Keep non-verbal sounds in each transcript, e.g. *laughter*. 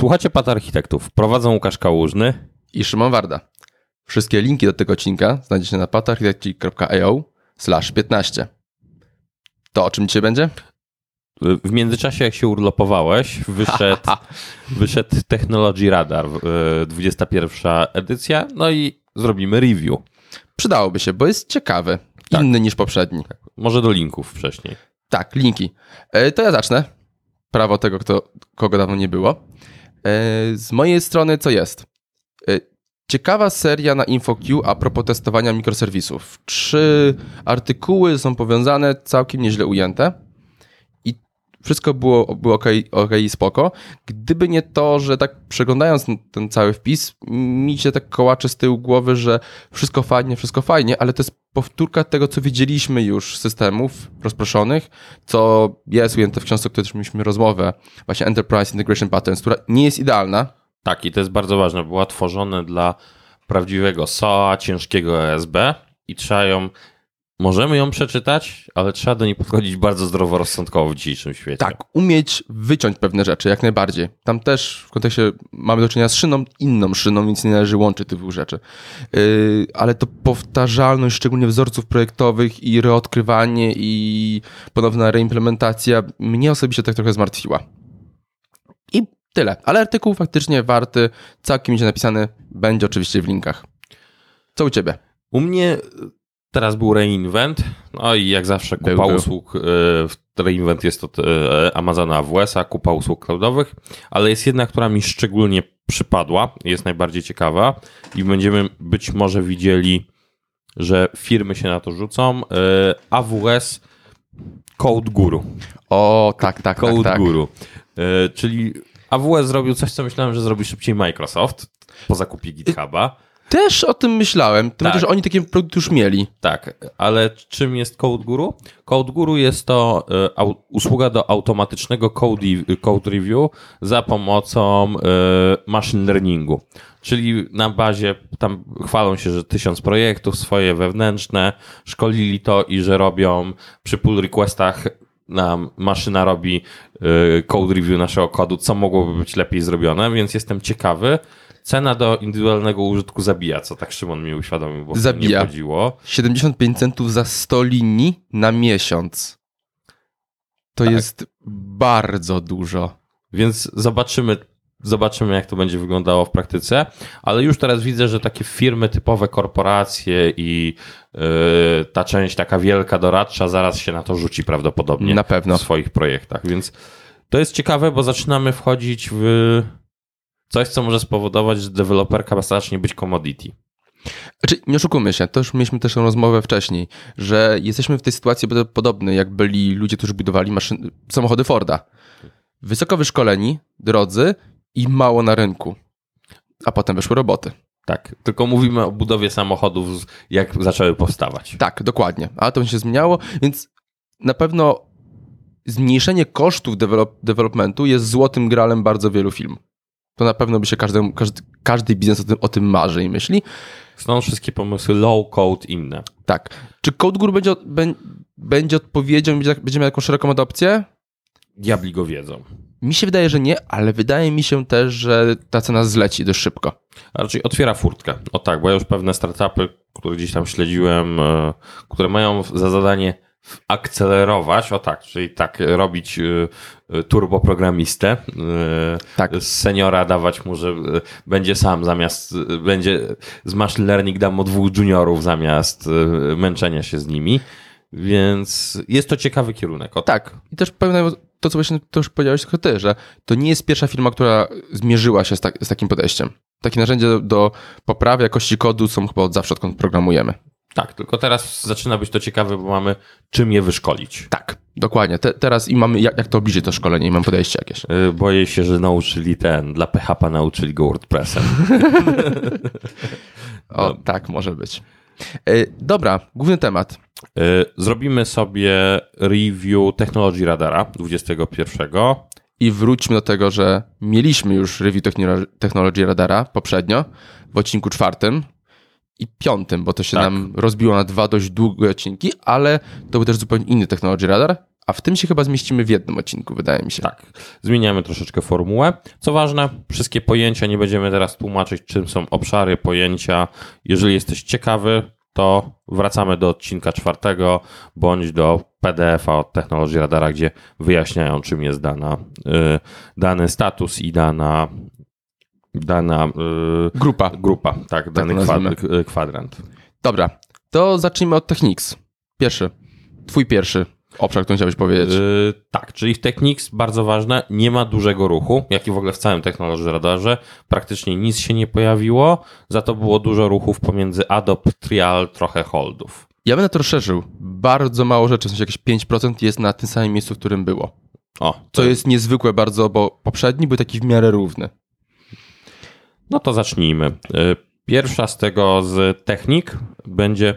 Słuchacie Pat Architektów. Prowadzą Łukasz Kałużny i Szymon Warda. Wszystkie linki do tego odcinka znajdziecie na patarchitekci.io slash 15. To o czym dzisiaj będzie? W międzyczasie, jak się urlopowałeś, wyszedł, *laughs* wyszedł Technology Radar, 21 edycja, no i zrobimy review. Przydałoby się, bo jest ciekawy, tak. inny niż poprzedni. Może do linków wcześniej. Tak, linki. E, to ja zacznę. Prawo tego, kto, kogo dawno nie było. E, z mojej strony co jest? E, ciekawa seria na InfoQ a propos testowania mikroserwisów. Trzy artykuły są powiązane, całkiem nieźle ujęte wszystko było, było ok, ok i spoko. Gdyby nie to, że tak przeglądając ten cały wpis, mi się tak kołacze z tyłu głowy, że wszystko fajnie, wszystko fajnie, ale to jest powtórka tego, co widzieliśmy już systemów rozproszonych, co jest ujęte w książce, o której też mieliśmy rozmowę, właśnie Enterprise Integration Patterns, która nie jest idealna. Tak, i to jest bardzo ważne. Była tworzona dla prawdziwego SOA, ciężkiego ESB i trzeba ją Możemy ją przeczytać, ale trzeba do niej podchodzić bardzo zdroworozsądkowo w dzisiejszym świecie. Tak, umieć wyciąć pewne rzeczy, jak najbardziej. Tam też w kontekście mamy do czynienia z szyną, inną szyną, więc nie należy łączyć tych dwóch rzeczy. Yy, ale to powtarzalność, szczególnie wzorców projektowych i reodkrywanie i ponowna reimplementacja mnie osobiście tak trochę zmartwiła. I tyle. Ale artykuł faktycznie warty, całkiem się napisany, będzie oczywiście w linkach. Co u ciebie? U mnie Teraz był reinvent, no i jak zawsze kupa był, usług, e, reinvent jest to e, Amazona AWS-a, kupa usług cloudowych, ale jest jedna, która mi szczególnie przypadła, jest najbardziej ciekawa i będziemy być może widzieli, że firmy się na to rzucą. E, AWS Code Guru. O, tak, tak, Code tak, tak. Guru. Czyli AWS zrobił coś, co myślałem, że zrobi szybciej Microsoft po zakupie GitHuba. Też o tym myślałem, tym tak. że oni takie produkty już mieli. Tak, ale czym jest Code Guru? Code Guru jest to y, usługa do automatycznego code, code review za pomocą y, machine learningu. Czyli na bazie, tam chwalą się, że tysiąc projektów swoje wewnętrzne, szkolili to i że robią przy pull requestach nam maszyna robi y, code review naszego kodu, co mogłoby być lepiej zrobione, więc jestem ciekawy, cena do indywidualnego użytku zabija, co tak Szymon mi uświadomił, bo zabija. nie chodziło. 75 centów za 100 linii na miesiąc. To tak. jest bardzo dużo. Więc zobaczymy, zobaczymy, jak to będzie wyglądało w praktyce, ale już teraz widzę, że takie firmy typowe, korporacje i yy, ta część taka wielka doradcza zaraz się na to rzuci prawdopodobnie na pewno. w swoich projektach, więc to jest ciekawe, bo zaczynamy wchodzić w Coś, co może spowodować, że deweloperka zacznie być commodity. Znaczy, nie oszukujmy się, to już mieliśmy też tę rozmowę wcześniej, że jesteśmy w tej sytuacji podobnej, jak byli ludzie, którzy budowali maszyn, samochody Forda. Wysoko wyszkoleni, drodzy i mało na rynku. A potem wyszły roboty. Tak, tylko mówimy o budowie samochodów, jak zaczęły powstawać. Tak, dokładnie. A to się zmieniało, więc na pewno zmniejszenie kosztów develop developmentu jest złotym gralem bardzo wielu firm to na pewno by się każdy, każdy, każdy biznes o tym, o tym marzy i myśli. Są wszystkie pomysły low code inne. Tak. Czy CodeGuru będzie, będzie odpowiedzią, będzie, będzie miał jakąś szeroką adopcję? Diabli go wiedzą. Mi się wydaje, że nie, ale wydaje mi się też, że ta cena zleci dość szybko. A raczej otwiera furtkę. O tak, bo ja już pewne startupy, które gdzieś tam śledziłem, e, które mają za zadanie akcelerować, o tak, czyli tak, robić y, y, turboprogramistę, y, tak. seniora dawać mu, że będzie sam zamiast, będzie z machine learning dam mu dwóch juniorów zamiast męczenia się z nimi, więc jest to ciekawy kierunek. O tak. I też pewne to, co właśnie to już powiedziałeś tylko ty, że to nie jest pierwsza firma, która zmierzyła się z, tak, z takim podejściem. Takie narzędzie do, do poprawy jakości kodu są chyba od zawsze, odkąd programujemy. Tak, tylko teraz zaczyna być to ciekawe, bo mamy czym je wyszkolić. Tak, dokładnie. Te, teraz i mamy, jak, jak to obliżyć to szkolenie i mam podejście jakieś. Yy, boję się, że nauczyli ten, dla PHP nauczyli go WordPressem. *laughs* o, no. tak, może być. Yy, dobra, główny temat. Yy, zrobimy sobie review Technology Radara 21. I wróćmy do tego, że mieliśmy już review Technology Radara poprzednio w odcinku czwartym, i piątym, bo to się tak. nam rozbiło na dwa dość długie odcinki, ale to był też zupełnie inny Technology Radar a w tym się chyba zmieścimy w jednym odcinku, wydaje mi się. Tak, zmieniamy troszeczkę formułę. Co ważne, wszystkie pojęcia nie będziemy teraz tłumaczyć, czym są obszary, pojęcia. Jeżeli jesteś ciekawy, to wracamy do odcinka czwartego bądź do PDF-a od technologii radara, gdzie wyjaśniają, czym jest dana, y, dany status i dana, dana y, Grupa. grupa, tak, dany nazwijmy. kwad, y, kwadrant. Dobra, to zacznijmy od Technics. Pierwszy. Twój pierwszy obszar, który chciałbyś powiedzieć. Yy, tak, czyli w Technics bardzo ważne, nie ma dużego ruchu, jak i w ogóle w całym technologii radarze. Praktycznie nic się nie pojawiło, za to było dużo ruchów pomiędzy adopt, trial, trochę holdów. Ja będę to rozszerzył. Bardzo mało rzeczy, w sensie jakieś 5% jest na tym samym miejscu, w którym było. O, Co jest niezwykłe bardzo, bo poprzedni był taki w miarę równy. No to zacznijmy. Yy, Pierwsza z tego z technik będzie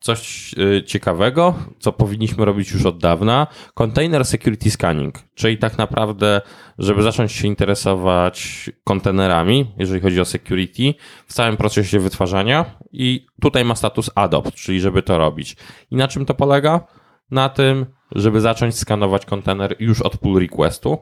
coś yy, ciekawego, co powinniśmy robić już od dawna. Container Security Scanning, czyli tak naprawdę, żeby zacząć się interesować kontenerami, jeżeli chodzi o security, w całym procesie wytwarzania i tutaj ma status adopt, czyli żeby to robić. I na czym to polega? Na tym, żeby zacząć skanować kontener już od pull requestu,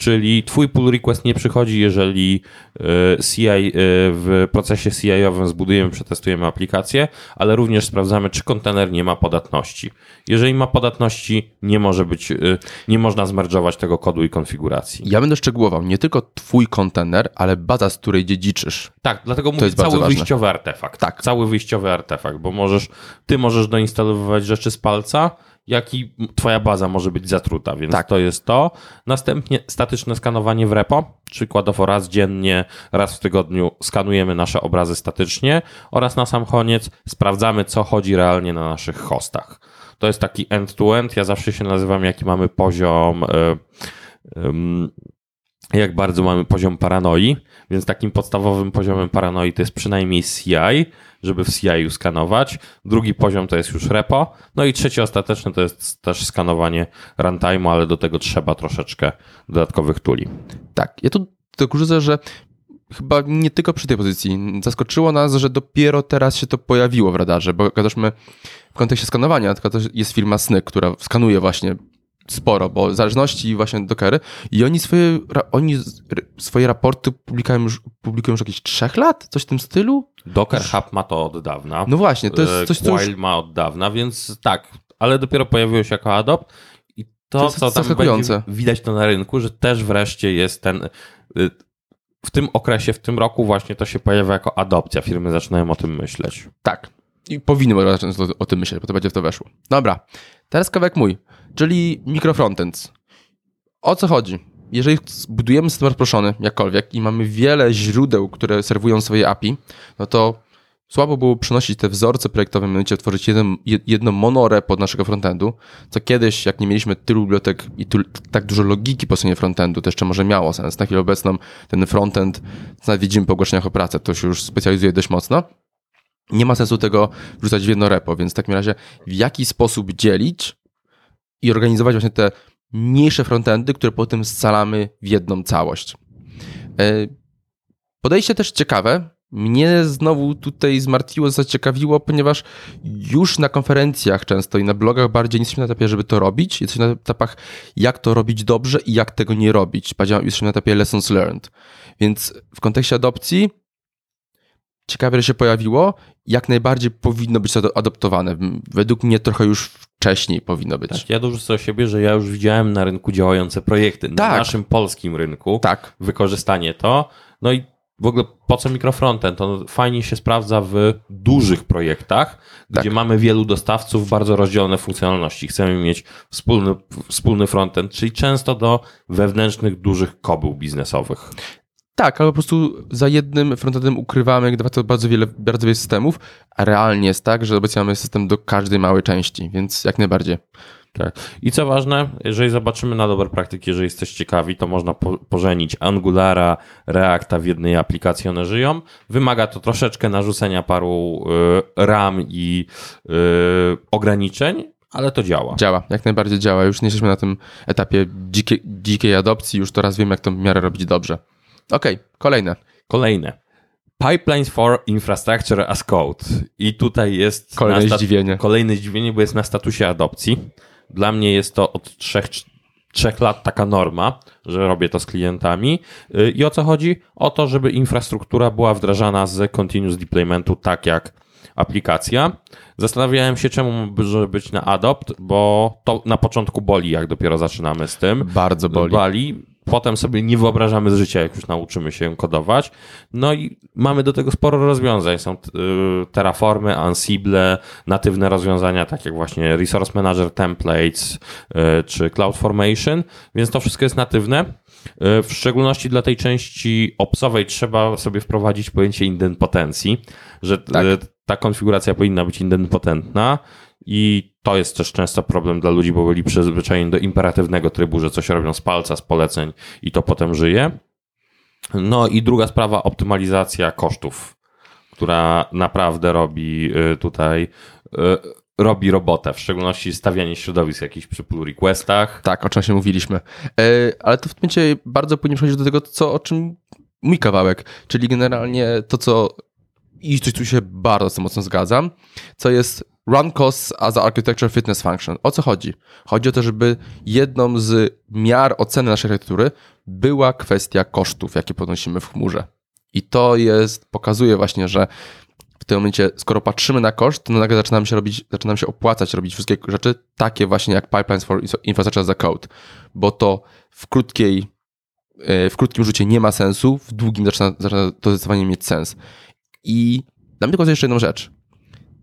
czyli twój pull request nie przychodzi, jeżeli y, CI, y, w procesie CI-owym zbudujemy, przetestujemy aplikację, ale również sprawdzamy, czy kontener nie ma podatności. Jeżeli ma podatności, nie może być, y, nie można zmerdżować tego kodu i konfiguracji. Ja będę szczegółował nie tylko twój kontener, ale baza, z której dziedziczysz. Tak, dlatego mówię jest bardzo cały ważne. wyjściowy artefakt. Tak. Cały wyjściowy artefakt, bo możesz, ty możesz doinstalowywać rzeczy z palca, jak i twoja baza może być zatruta, więc Tak. to jest to. Następnie statyczne skanowanie w repo, przykładowo raz dziennie, raz w tygodniu skanujemy nasze obrazy statycznie oraz na sam koniec sprawdzamy, co chodzi realnie na naszych hostach. To jest taki end-to-end. Ja zawsze się nazywam, jaki mamy poziom. em, jak bardzo mamy poziom paranoi, więc takim podstawowym poziomem paranoi to jest przynajmniej CI, żeby w CI skanować. Drugi poziom to jest już repo. No i trzeci ostateczny to jest też skanowanie runtime'u, ale do tego trzeba troszeczkę dodatkowych tuli. Tak, ja tu dorzucę, że chyba nie tylko przy tej pozycji. Zaskoczyło nas, że dopiero teraz się to pojawiło w radarze, bo gadaśmy w kontekście skanowania, tylko to jest firma Snyk, która skanuje właśnie sporo, bo zależności właśnie Dockery i oni swoje, oni swoje raporty publikują już, publikują już jakieś trzech lat? Coś w tym stylu? Docker Hub ma to od dawna. No właśnie, to E, jest coś, co już... Ma od dawna, więc tak, ale dopiero pojawiło się jako adopt i to, To jest co tam będzie widać to na rynku, że też wreszcie jest ten y, w tym okresie, w tym roku właśnie to się pojawia jako adopcja. Firmy zaczynają o tym myśleć. Tak. I powinny zacząć o, o tym myśleć, bo to będzie w to weszło. Dobra, teraz kawałek mój, czyli microfrontends. O co chodzi? Jeżeli budujemy system rozproszony, jakkolwiek, i mamy wiele źródeł, które serwują swoje API, no to słabo było przenosić te wzorce projektowe, mianowicie tworzyć jeden, jed- jedną monorę pod naszego frontendu, co kiedyś, jak nie mieliśmy tylu bibliotek i tak dużo logiki po stronie frontendu, to jeszcze może miało sens. Na chwilę obecną ten frontend, nawet widzimy po ogłoszeniach o pracę, to się już specjalizuje dość mocno nie ma sensu tego wrzucać w jedno repo, więc w takim razie w jaki sposób dzielić i organizować właśnie te mniejsze frontendy, które potem scalamy w jedną całość. E, Podejście też ciekawe. Mnie znowu tutaj zmartwiło, zaciekawiło, ponieważ już na konferencjach często i na blogach bardziej nie jesteśmy na etapie, żeby to robić. Jesteśmy na etapach, jak to robić dobrze i jak tego nie robić. Jesteśmy na etapie lessons learned. Więc w kontekście adopcji ciekawe, że się pojawiło. Jak najbardziej powinno być to adoptowane. Według mnie trochę już wcześniej powinno być. Tak, ja dorzucę o siebie, że ja już widziałem na rynku działające projekty. Na Tak. naszym polskim rynku Tak. wykorzystanie to. No i w ogóle po co mikrofrontend? On fajnie się sprawdza w dużych projektach, Tak. gdzie mamy wielu dostawców, bardzo rozdzielone funkcjonalności. Chcemy mieć wspólny, wspólny frontend, czyli często do wewnętrznych, dużych kobył biznesowych. Tak, ale po prostu za jednym frontendem ukrywamy bardzo wiele, bardzo wiele systemów, a realnie jest tak, że obecnie mamy system do każdej małej części, więc jak najbardziej. Tak. I co ważne, jeżeli zobaczymy na dobre praktyki, jeżeli jesteście ciekawi, to można po, pożenić Angulara, Reacta w jednej aplikacji, one żyją. Wymaga to troszeczkę narzucenia paru y, ram i y, ograniczeń, ale to działa. Działa, jak najbardziej działa. Już nie jesteśmy na tym etapie dzikiej, dzikiej adopcji, już teraz wiemy, jak to w miarę robić dobrze. Okej, kolejne. Kolejne. Pipelines for Infrastructure as Code. I tutaj jest Kolejne na sta- zdziwienie. Kolejne zdziwienie, bo jest na statusie adopcji. Dla mnie jest to od trzech, trzech lat taka norma, że robię to z klientami. Y, I o co chodzi? O to, żeby infrastruktura była wdrażana z continuous deploymentu tak jak aplikacja. Zastanawiałem się, czemu może być na adopt, bo to na początku boli, jak dopiero zaczynamy z tym. Bardzo boli. Bali. Potem sobie nie wyobrażamy z życia, jak już nauczymy się kodować. No i mamy do tego sporo rozwiązań. Są y, Terraformy, Ansible, natywne rozwiązania, tak jak właśnie Resource Manager Templates y, czy CloudFormation, więc to wszystko jest natywne. Y, w szczególności dla tej części opsowej trzeba sobie wprowadzić pojęcie idempotencji, że Tak. ta konfiguracja powinna być idempotentna i to jest też często problem dla ludzi, bo byli przyzwyczajeni do imperatywnego trybu, że coś robią z palca, z poleceń i to potem żyje. No i druga sprawa, optymalizacja kosztów, która naprawdę robi y, tutaj, y, robi robotę, w szczególności stawianie środowisk jakichś przy pull requestach. Tak, o czym się mówiliśmy. E, ale to w tym momencie bardzo powinien przechodzić do tego, co, o czym mój kawałek, czyli generalnie to, co i coś tu się bardzo mocno zgadzam, co jest run costs as a architecture fitness function. O co chodzi? Chodzi o to, żeby jedną z miar oceny naszej architektury była kwestia kosztów, jakie ponosimy w chmurze. I to jest, pokazuje właśnie, że w tym momencie, skoro patrzymy na koszt, to nagle zaczynamy się robić, zaczynam się opłacać robić wszystkie rzeczy takie właśnie jak pipelines for infrastructure as a code, bo to w krótkiej, e, w krótkim rzucie nie ma sensu, w długim zaczyna, zaczyna to zdecydowanie mieć sens. I dam tylko jeszcze jedną rzecz.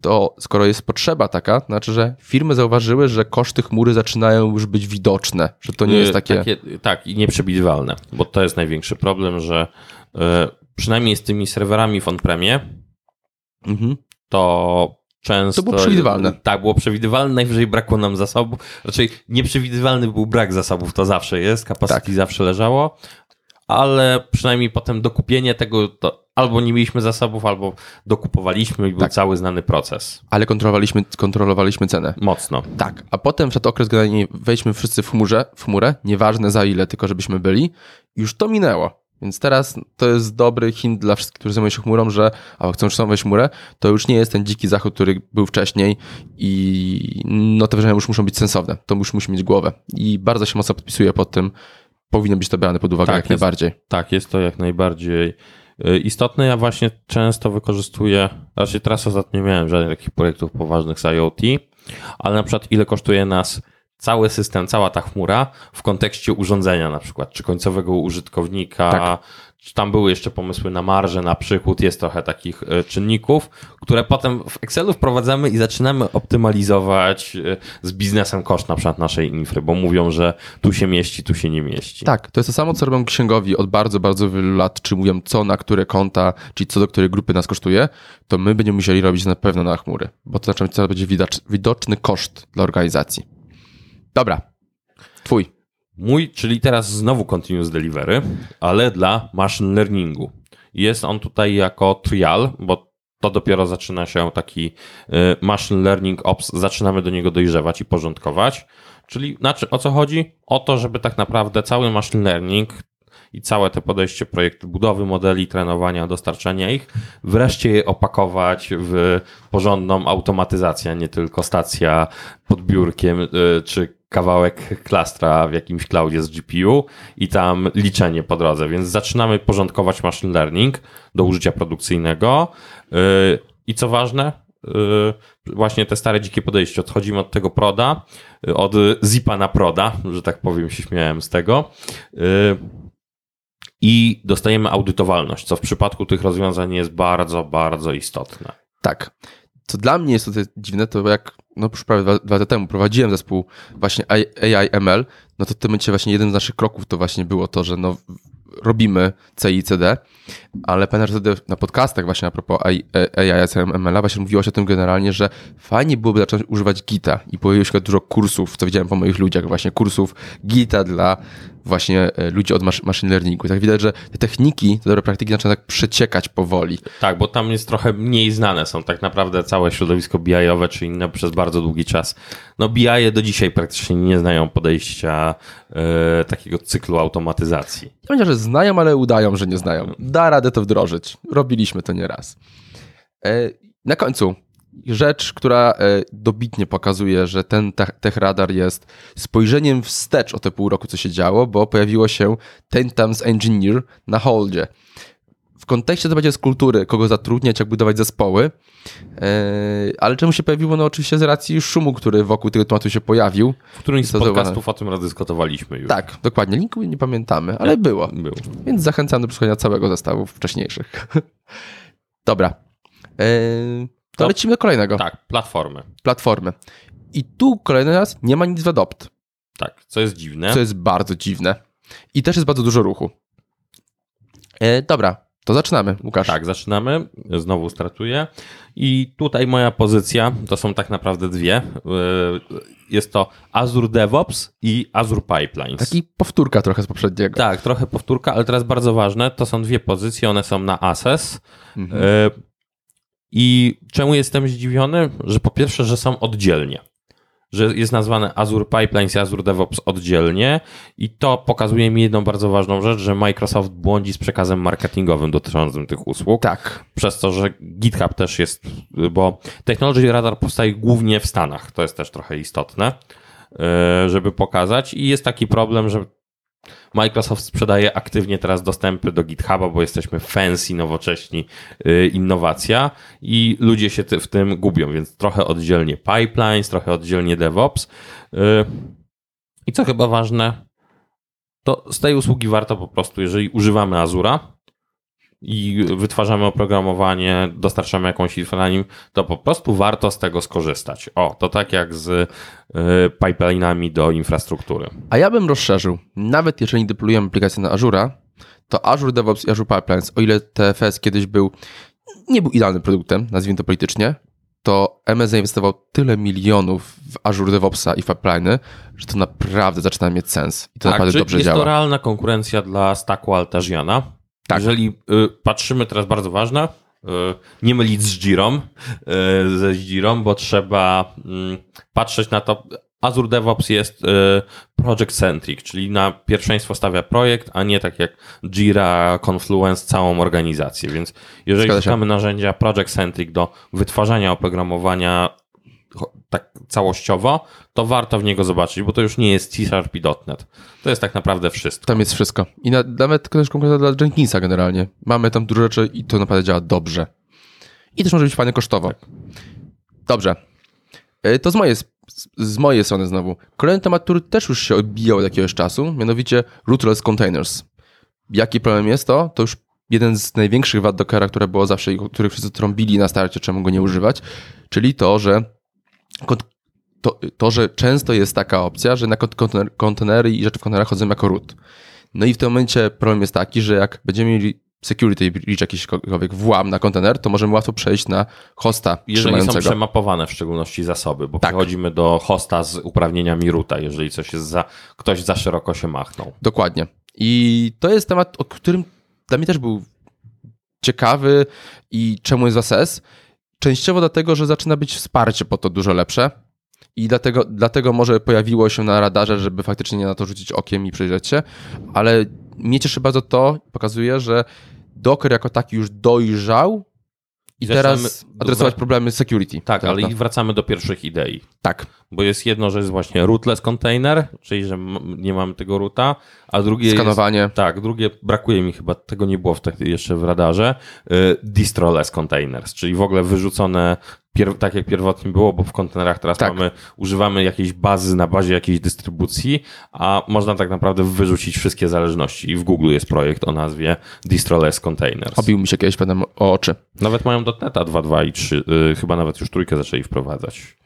To skoro jest potrzeba taka, to znaczy, że firmy zauważyły, że koszty chmury zaczynają już być widoczne, że to nie jest Y, takie... tak, i nieprzewidywalne, bo to jest największy problem, że y, przynajmniej z tymi serwerami w on-premie Mhm. to często... To było przewidywalne. Tak, było przewidywalne, najwyżej brakło nam zasobów. Raczej nieprzewidywalny był brak zasobów, to zawsze jest, capacity Tak. zawsze leżało, ale przynajmniej potem dokupienie tego, to albo nie mieliśmy zasobów, albo dokupowaliśmy i był Tak. cały znany proces. Ale kontrolowaliśmy, kontrolowaliśmy cenę. Mocno. Tak, a potem wszedł okres, generalnie wejdźmy wszyscy w chmurze, w chmurę, nieważne za ile, tylko żebyśmy byli. Już to minęło. Więc teraz to jest dobry hint dla wszystkich, którzy zajmują się chmurą, że albo chcą już wejść chmurę, to już nie jest ten dziki zachód, który był wcześniej i no te wydarzenia już muszą być sensowne. To już musi mieć głowę. I bardzo się mocno podpisuję pod tym. Powinno być to brane pod uwagę Tak, jak jest. najbardziej. Tak, jest to jak najbardziej y, istotne. Ja właśnie często wykorzystuję, raczej teraz ostatnio nie miałem żadnych takich projektów poważnych z IoT, ale na przykład ile kosztuje nas cały system, cała ta chmura w kontekście urządzenia na przykład, czy końcowego użytkownika, Tak. Tam były jeszcze pomysły na marżę, na przychód, jest trochę takich y, czynników, które potem w Excelu wprowadzamy i zaczynamy optymalizować y, z biznesem koszt na przykład naszej infry, bo mówią, że tu się mieści, tu się nie mieści. Tak, to jest to samo, co robią księgowi od bardzo, bardzo wielu lat, czy mówią co na które konta, czyli co do której grupy nas kosztuje, to my będziemy musieli robić na pewno na chmury, bo to znaczy, to będzie widocz, widoczny koszt dla organizacji. Dobra, twój. Mój, czyli teraz znowu Continuous Delivery, ale dla machine learningu. Jest on tutaj jako trial, bo to dopiero zaczyna się taki y, machine learning ops, zaczynamy do niego dojrzewać i porządkować. Czyli na czy, o co chodzi? O to, żeby tak naprawdę cały machine learning i całe te podejście projektu budowy modeli, trenowania, dostarczania ich, wreszcie je opakować w porządną automatyzację, nie tylko stacja pod biurkiem y, czy kawałek klastra w jakimś cloudzie z GPU i tam liczenie po drodze. Więc zaczynamy porządkować machine learning do użycia produkcyjnego. Y, I co ważne, y, właśnie te stare dzikie podejście. Odchodzimy od tego proda, y, od zipa na proda, że tak powiem, się śmiałem z tego. I dostajemy audytowalność, co w przypadku tych rozwiązań jest bardzo, bardzo istotne. Tak. Co dla mnie jest tutaj dziwne, to jak no już prawie dwa, lata temu prowadziłem zespół właśnie AI ML, no to w tym momencie właśnie jeden z naszych kroków to właśnie było to, że no robimy CICD, ale pamiętam, na podcastach właśnie a propos AI, ML właśnie mówiło się o tym generalnie, że fajnie byłoby zacząć używać Gita i pojawiło się dużo kursów, co widziałem po moich ludziach, właśnie kursów Gita dla właśnie e, ludzi od machine learningu. I tak widać, że te techniki, te dobre praktyki zaczynają tak przeciekać powoli. Tak, bo tam jest trochę mniej znane. Są tak naprawdę całe środowisko BI-owe czy inne przez bardzo długi czas. No BI do dzisiaj praktycznie nie znają podejścia e, takiego cyklu automatyzacji. Że znają, ale udają, że nie znają. Da radę to wdrożyć. Robiliśmy to nieraz. E, na końcu rzecz, która e, dobitnie pokazuje, że ten tech radar jest spojrzeniem wstecz o te pół roku, co się działo, bo pojawiło się ten Times Engineer na holdzie. W kontekście to będzie z kultury, kogo zatrudniać, jak budować zespoły, e, ale czemu się pojawiło? No oczywiście z racji szumu, który wokół tego tematu się pojawił. W którymś z podcastów o tym rozdyskutowaliśmy już. Tak, dokładnie. Linku nie pamiętamy, ale było. Było. Więc zachęcam do przesłuchania całego zestawu wcześniejszych. *laughs* Dobra. Eee, to, to lecimy do kolejnego. Tak, platformy. Platformy. I tu kolejny raz nie ma nic w Adopt. Tak, co jest dziwne. Co jest bardzo dziwne. I też jest bardzo dużo ruchu. E, dobra, to zaczynamy, Łukasz. Tak, zaczynamy. Znowu startuję. I tutaj moja pozycja to są tak naprawdę dwie. E, jest to Azure DevOps i Azure Pipelines. Taki powtórka trochę z poprzedniego. Tak, trochę powtórka, ale teraz bardzo ważne. To są dwie pozycje, one są na Access. Mhm. E, I czemu jestem zdziwiony? Że po pierwsze, że są oddzielnie że jest nazwane Azure Pipelines i Azure DevOps oddzielnie i to pokazuje mi jedną bardzo ważną rzecz, że Microsoft błądzi z przekazem marketingowym dotyczącym tych usług. Tak. Przez to, że GitHub też jest, bo Technology Radar powstaje głównie w Stanach, to jest też trochę istotne, e, żeby pokazać i jest taki problem, że Microsoft sprzedaje aktywnie teraz dostępy do GitHuba, bo jesteśmy fancy, nowocześni, yy, innowacja i ludzie się w tym gubią, więc trochę oddzielnie pipelines, trochę oddzielnie DevOps. Yy, I co chyba ważne, to z tej usługi warto po prostu, jeżeli używamy Azura, i wytwarzamy oprogramowanie, dostarczamy jakąś info na nim, to po prostu warto z tego skorzystać. O, to tak jak z y, pipeline'ami do infrastruktury. A ja bym rozszerzył. Nawet jeżeli deployujemy aplikację na Azura, to Azure DevOps i Azure Pipelines, o ile TFS kiedyś był, nie był idealnym produktem, nazwijmy to politycznie, to MS zainwestował tyle milionów w Azure DevOpsa i Pipeliny, że to naprawdę zaczyna mieć sens. I to tak, naprawdę dobrze jest działa. Jest to realna konkurencja dla stacku Altasiana tak. Jeżeli y, patrzymy teraz bardzo ważne, y, nie mylić z Girą, y, ze Girą, bo trzeba mm, patrzeć na to. Azure DevOps jest project centric, czyli na pierwszeństwo stawia projekt, a nie tak jak Jira, Confluence, całą organizację. Więc jeżeli szukamy narzędzia project centric do wytwarzania oprogramowania tak całościowo, to warto w niego zobaczyć, bo to już nie jest C-Sharp i .NET. To jest tak naprawdę wszystko. Tam jest wszystko. I na, nawet też konkretnie dla Jenkinsa generalnie. Mamy tam dużo rzeczy i to naprawdę działa dobrze. I też może być fajnie kosztowo. Tak. Dobrze. E, to z mojej, z mojej strony znowu. Kolejny temat, który też już się odbijał od jakiegoś czasu, mianowicie rootless containers. Jaki problem jest to? To już jeden z największych wad Dockera, które było zawsze i których wszyscy trąbili na starcie, czemu go nie używać, czyli to, że to, to, że często jest taka opcja, że na kontenery i rzeczy w kontenerach chodzą jako root. No i w tym momencie problem jest taki, że jak będziemy mieli security breach jakiśkolwiek włam na kontener, to możemy łatwo przejść na hosta Jeżeli są przemapowane w szczególności zasoby, bo tak. przechodzimy do hosta z uprawnieniami roota, jeżeli coś jest za, ktoś za szeroko się machnął. Dokładnie. I to jest temat, o którym dla mnie też był ciekawy i czemu jest ASS, Częściowo dlatego, że zaczyna być wsparcie po to dużo lepsze i dlatego, dlatego może pojawiło się na radarze, żeby faktycznie na to rzucić okiem i przyjrzeć się, ale mnie cieszy bardzo to, pokazuje, że Docker jako taki już dojrzał i teraz adresować do... problemy security. Tak, ale i wracamy do pierwszych idei. Tak. Bo jest jedno, że jest właśnie rootless container, czyli że nie mamy tego roota, a drugie Skanowanie. Jest, tak, drugie, brakuje mi chyba, tego nie było w, jeszcze w radarze, y, distroless containers, czyli w ogóle wyrzucone tak jak pierwotnie było, bo w kontenerach teraz tak. mamy, używamy jakiejś bazy na bazie jakiejś dystrybucji, a można tak naprawdę wyrzucić wszystkie zależności. I w Google jest projekt o nazwie Distroless Containers. Obił mi się kiedyś pewnie o oczy. Nawet mają .NETA 2.2 i 3, yy, chyba nawet już trójkę zaczęli wprowadzać.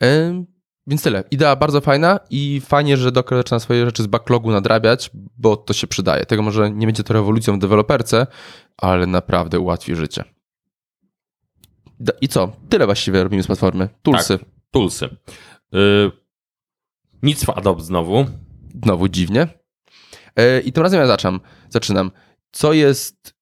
Yy, więc tyle. Idea bardzo fajna i fajnie, że Docker zaczyna swoje rzeczy z backlogu nadrabiać, bo to się przydaje. Tego może nie będzie to rewolucją w deweloperce, ale naprawdę ułatwi życie. I co? Tyle właściwie robimy z platformy. Tulsy. Tak, tulsy. Yy, nic w Adobe znowu. Znowu dziwnie. Yy, I tym razem ja zaczynam. zaczynam. Co jest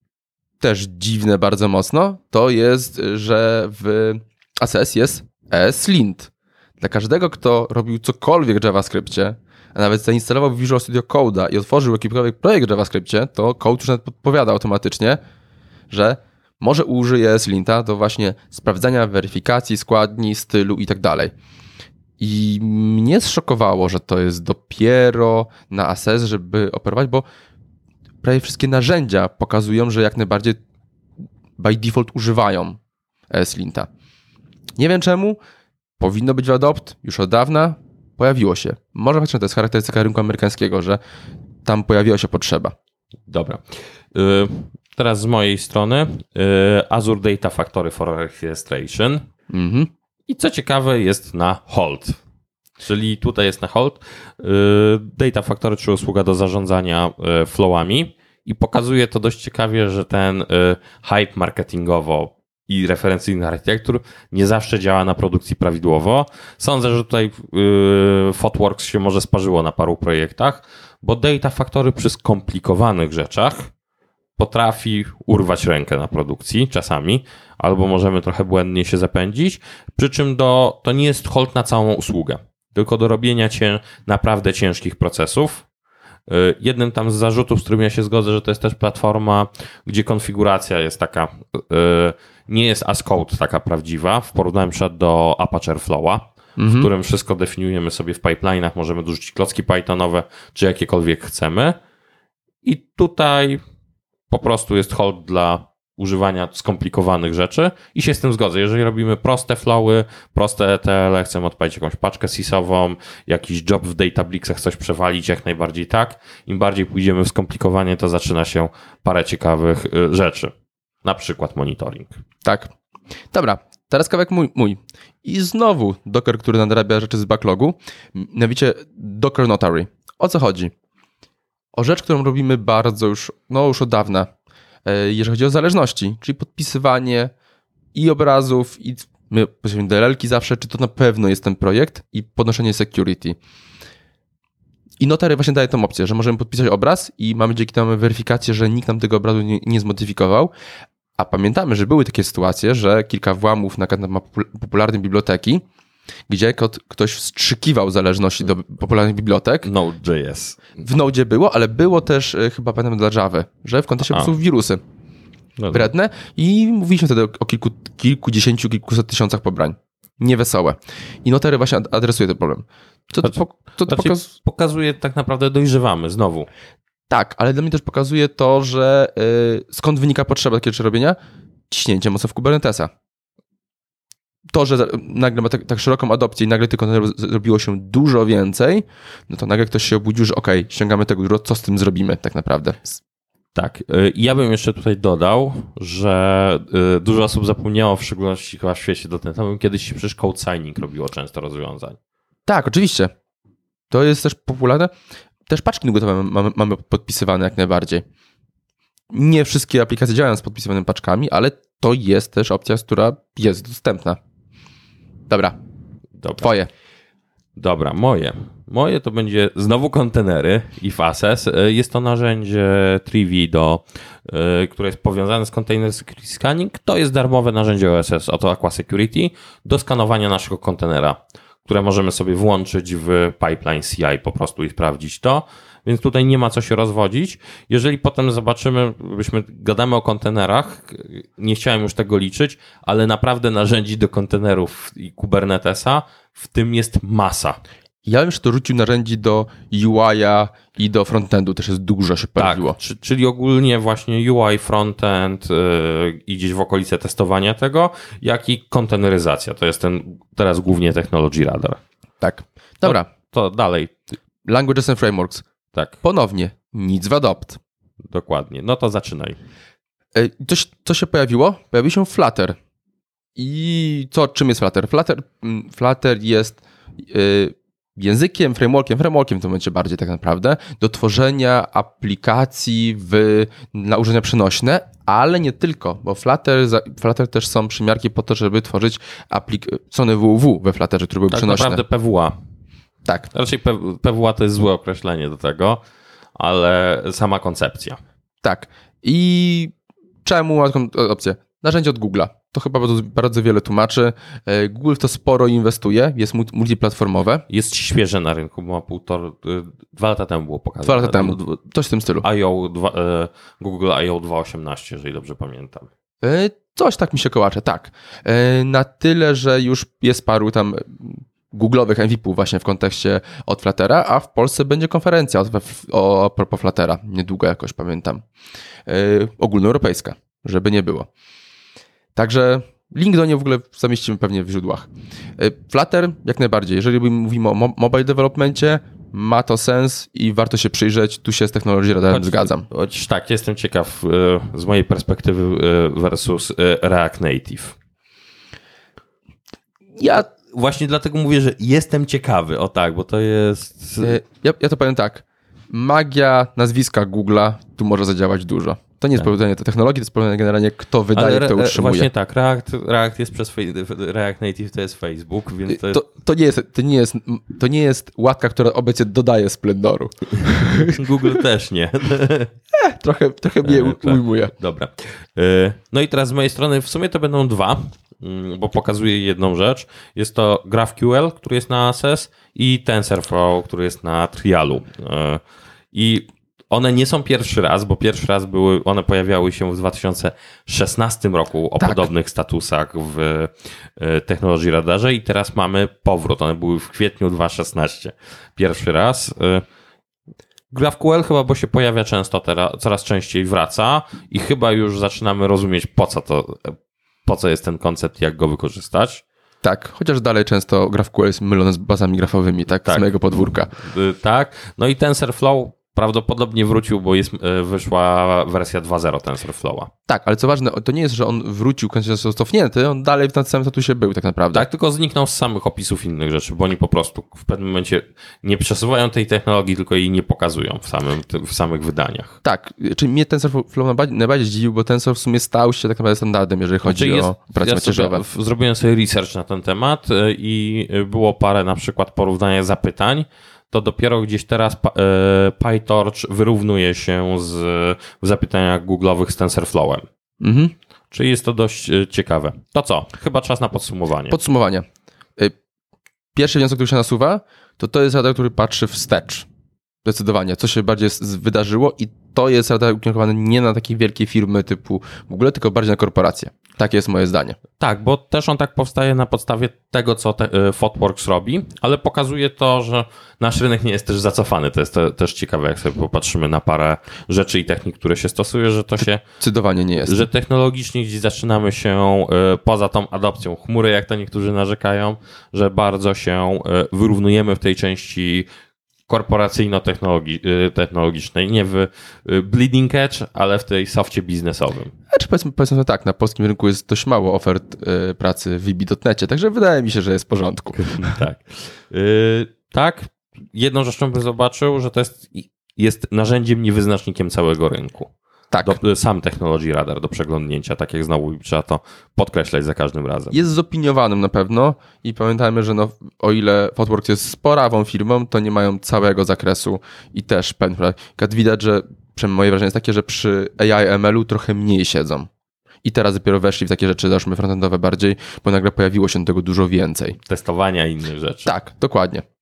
też dziwne bardzo mocno, to jest, że w ACS jest ESLint. Dla każdego, kto robił cokolwiek w JavaScriptie, a nawet zainstalował Visual Studio Code'a i otworzył jakikolwiek projekt w JavaScriptie, to code już nawet podpowiada automatycznie, że może użyję Slinta do właśnie sprawdzania weryfikacji, składni, stylu i tak dalej. I mnie zszokowało, że to jest dopiero na Assess, żeby operować, bo prawie wszystkie narzędzia pokazują, że jak najbardziej by default używają Slinta. Nie wiem czemu, powinno być w Adopt już od dawna, pojawiło się. Może faktycznie to jest charakterystyka rynku amerykańskiego, że tam pojawiła się potrzeba. Dobra. Y, teraz z mojej strony y, Azure Data Factory for Registration. Mhm. I co ciekawe, jest na hold. Czyli tutaj jest na hold y, Data Factory, czy usługa do zarządzania flowami. I pokazuje to dość ciekawie, że ten hype marketingowo i referencyjnych architektur nie zawsze działa na produkcji prawidłowo. Sądzę, że tutaj yy, Fotworks się może sparzyło na paru projektach, bo Data Factory przy skomplikowanych rzeczach potrafi urwać rękę na produkcji czasami, albo możemy trochę błędnie się zapędzić, przy czym do, to nie jest hold na całą usługę, tylko do robienia cię naprawdę ciężkich procesów, y, Jednym tam z zarzutów, z którym ja się zgodzę, że to jest też platforma, gdzie konfiguracja jest taka y, nie jest as code taka prawdziwa w porównaniu do Apache Airflow'a, mhm. w którym wszystko definiujemy sobie w pipeline'ach, możemy dorzucić klocki Pythonowe, czy jakiekolwiek chcemy. I tutaj po prostu jest hold dla używania skomplikowanych rzeczy i się z tym zgodzę. Jeżeli robimy proste flowy, proste ETL, chcemy odpalić jakąś paczkę sysową, jakiś job w Databricksach, coś przewalić, jak najbardziej tak. Im bardziej pójdziemy w skomplikowanie, to zaczyna się parę ciekawych y, rzeczy. Na przykład monitoring. Tak. Dobra, teraz kawałek mój, mój. I znowu Docker, który nadrabia rzeczy z backlogu, mianowicie Docker Notary. O co chodzi? O rzecz, którą robimy bardzo już, no już od dawna, e, jeżeli chodzi o zależności, czyli podpisywanie i obrazów, i my powiedzmy DLL-ki zawsze, czy to na pewno jest ten projekt i podnoszenie security. I notary właśnie daje tą opcję, że możemy podpisać obraz i mamy dzięki temu weryfikację, że nikt nam tego obrazu nie, nie zmodyfikował, a pamiętamy, że były takie sytuacje, że kilka włamów na kanał popularnej biblioteki, gdzie ktoś wstrzykiwał zależności do popularnych bibliotek. Node.js. W Node było, ale było też e, chyba pamiętam dla Java, że w kontekście po wirusy no wredne i mówiliśmy wtedy o kilku, kilkudziesięciu, kilkuset tysiącach pobrań. Niewesołe. I Notary właśnie adresuje ten problem. To, to, to, to znaczy, pokaz... pokazuje tak naprawdę dojrzewamy znowu. Tak, ale dla mnie też pokazuje to, że yy, skąd wynika potrzeba takiego robienia? Ciśnięcie mocno w Kubernetesa. To, że nagle ma tak, tak, szeroką adopcję i nagle tych kontenerów zrobiło się dużo więcej, no to nagle ktoś się obudził, że okej, okay, ściągamy tego dużo, co z tym zrobimy tak naprawdę? Tak. Y, ja bym jeszcze tutaj dodał, że y, dużo osób zapomniało, w szczególności chyba w świecie dotnetowym, kiedyś się przecież code signing robiło często rozwiązań. Tak, oczywiście. To jest też popularne też paczki gotowe mamy, mamy podpisywane jak najbardziej. Nie wszystkie aplikacje działają z podpisywanymi paczkami, ale to jest też opcja, która jest dostępna. Dobra. Dobra. Twoje. Dobra, moje. Moje to będzie znowu kontenery i Fases. Jest to narzędzie Trivi, do, e, które jest powiązane z Container Security Scanning. To jest darmowe narzędzie OSS, oto Aqua Security, do skanowania naszego kontenera które możemy sobie włączyć w pipeline CI po prostu i sprawdzić to. Więc tutaj nie ma co się rozwodzić. Jeżeli potem zobaczymy, byśmy gadamy o kontenerach, nie chciałem już tego liczyć, ale naprawdę narzędzi do kontenerów i Kubernetesa w tym jest masa. Ja bym jeszcze dorzucił narzędzi do UI-a i do frontendu, też jest dużo się pojawiło. Tak, czyli ogólnie właśnie UI, frontend yy, i gdzieś w okolice testowania tego, jak i konteneryzacja. To jest ten teraz głównie Technology Radar. Tak. Dobra. To, to dalej. Languages and Frameworks. Tak. Ponownie, nic w adopt. Dokładnie. No to zaczynaj. Coś, co się pojawiło? Pojawił się Flutter. I co, czym jest Flutter? Flutter, mm, Flutter jest... Yy, językiem, frameworkiem, frameworkiem w tym momencie bardziej tak naprawdę, do tworzenia aplikacji w, na urządzenia przenośne, ale nie tylko, bo Flutter, Flutter też są przymiarki po to, żeby tworzyć aplik- strony www we Flutterze, które były tak przenośne. Tak naprawdę PWA. Tak. Raczej PWA to jest złe określenie do tego, ale sama koncepcja. Tak. I czemu mam taką opcję? Narzędzie od Google'a. To chyba bardzo, bardzo wiele tłumaczy. E, Google w to sporo inwestuje, jest multiplatformowe. Jest świeże na rynku, ma półtora, dwa lata temu było pokazane. Dwa lata temu, coś w tym stylu. IO, dwa, e, Google I.O. 2.18, jeżeli dobrze pamiętam. E, Coś tak mi się kołacze, tak. E, Na tyle, że już jest paru tam googlowych MVP-ów właśnie w kontekście od Fluttera, a w Polsce będzie konferencja o, o, a propos Fluttera, niedługo jakoś pamiętam, e, ogólnoeuropejska, żeby nie było. Także link do niej w ogóle zamieścimy pewnie w źródłach. E, Flutter jak najbardziej, jeżeli mówimy o mo- mobile developmencie, ma to sens i warto się przyjrzeć, tu się z technologii radarem Choć- zgadzam. Choć tak, jestem ciekaw e, z mojej perspektywy e, versus e, React Native. Ja Właśnie dlatego mówię, że jestem ciekawy, o tak, bo to jest... E, Ja, ja to powiem tak. Magia nazwiska Google'a tu może zadziałać dużo. To nie jest powiedzenie tej technologii, to jest powiedzenie generalnie, kto wydaje, re- kto e, utrzymuje. Właśnie tak, React, React jest przez React Native to jest Facebook, więc to jest... To, to, nie jest, to, nie jest, to nie jest łatka, która obecnie dodaje splendoru. *laughs* Google też nie. *laughs* Trochę, trochę mnie tak. ujmuje. Dobra. E, No i teraz z mojej strony w sumie to będą dwa, bo pokazuję jedną rzecz. Jest to GraphQL, który jest na ASS i TensorFlow, który jest na Trialu. E, I one nie są pierwszy raz, bo pierwszy raz były, one pojawiały się w 2016 roku o Tak. podobnych statusach w e, technologii radarze i teraz mamy powrót. One były w kwietniu 2016. Pierwszy raz. E, GraphQL chyba, bo się pojawia często teraz, coraz częściej wraca i chyba już zaczynamy rozumieć po co to, po co jest ten koncept, jak go wykorzystać. Tak, chociaż dalej często GraphQL jest mylony z bazami grafowymi, tak, Tak. z mojego podwórka. Y, Tak. No i TensorFlow prawdopodobnie wrócił, bo jest, y, wyszła wersja 2.0 TensorFlowa. Tak, ale co ważne, to nie jest, że on wrócił, został cofnięty, on dalej w tym samym statusie był tak naprawdę. Tak, tylko zniknął z samych opisów innych rzeczy, bo oni po prostu w pewnym momencie nie przesuwają tej technologii, tylko jej nie pokazują w, samym, w samych wydaniach. Tak, czyli mnie TensorFlow najbardziej, najbardziej zdziwił, bo Tensor w sumie stał się tak naprawdę standardem, jeżeli chodzi Znaczy jest- o operacje ja zrobiłem sobie research na ten temat y, i było parę na przykład porównania zapytań. To dopiero gdzieś teraz y, PyTorch wyrównuje się z, w zapytaniach Google'owych z TensorFlowem. Mhm. Czyli jest to dość y, ciekawe. To co? Chyba czas na podsumowanie. Podsumowanie. Y, Pierwszy wniosek, który się nasuwa, to to jest radar, który patrzy wstecz. Zdecydowanie, co się bardziej wydarzyło i to jest radar ukierunkowany nie na takie wielkie firmy typu Google, tylko bardziej na korporacje. Takie jest moje zdanie. Tak, bo też on tak powstaje na podstawie tego, co te, y, Fotworks robi, ale pokazuje to, że nasz rynek nie jest też zacofany. To jest te, też ciekawe, jak sobie popatrzymy na parę rzeczy i technik, które się stosuje, że to się Zdecydowanie nie jest. że technologicznie gdzieś zaczynamy się y, poza tą adopcją chmury, jak to niektórzy narzekają, że bardzo się y, wyrównujemy w tej części korporacyjno-technologicznej, nie w y, bleeding edge, ale w tej softie biznesowym. Znaczy powiedzmy, powiedzmy to tak, na polskim rynku jest dość mało ofert y, pracy w VB.necie, także wydaje mi się, że jest w porządku. *laughs* tak. Y, tak, jedną rzeczą bym zobaczył, że to jest, jest narzędziem, nie wyznacznikiem całego rynku. Tak, Do, sam technologii radar do przeglądnięcia, tak jak znowu trzeba to podkreślać za każdym razem. jest zopiniowanym na pewno i pamiętajmy, że no, o ile Fotworks jest sporawą firmą, to nie mają całego zakresu i też jak widać, że moje wrażenie jest takie, że przy AI ML-u trochę mniej siedzą. I teraz dopiero weszli w takie rzeczy, załóżmy frontendowe bardziej, bo nagle pojawiło się tego dużo więcej. Testowania i innych rzeczy. Tak, dokładnie.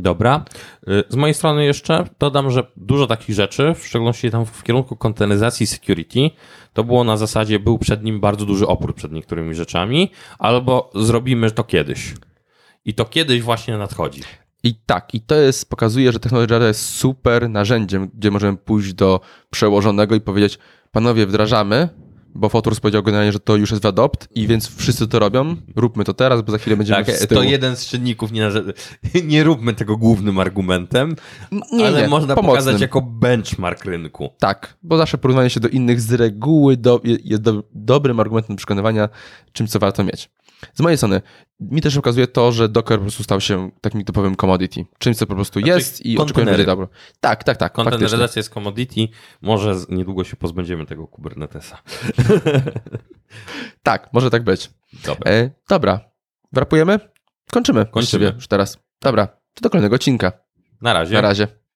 Dobra. Y, Z mojej strony jeszcze dodam, że dużo takich rzeczy, w szczególności tam w kierunku konteneryzacji security, to było na zasadzie, był przed nim bardzo duży opór przed niektórymi rzeczami, albo zrobimy to kiedyś. I to kiedyś właśnie nadchodzi. I tak, i to jest, pokazuje, że technologia jest super narzędziem, gdzie możemy pójść do przełożonego i powiedzieć, panowie, wdrażamy, bo Fotors powiedział generalnie, że to już jest w adopt i więc wszyscy to robią, róbmy to teraz, bo za chwilę będziemy Tak, to jeden z czynników, nie, *laughs* nie róbmy tego głównym argumentem, Nie, ale nie, można pomocnym. pokazać jako benchmark rynku. Tak, bo zawsze porównywanie się do innych z reguły do, jest do, dobrym argumentem do przekonywania czymś, co warto mieć. Z mojej strony, mi też okazuje to, że Docker po prostu stał się takim typowym commodity. Czymś, co po prostu Znaczy, jest i oczekujemy, że dobro. Tak, tak, tak. Konteneryzacja jest commodity, może niedługo się pozbędziemy tego Kubernetesa. *laughs* Tak, może tak być. Dobra. E, dobra, wrapujemy? Kończymy. Kończymy. Już teraz. Dobra, to do kolejnego odcinka. Na razie. Na razie.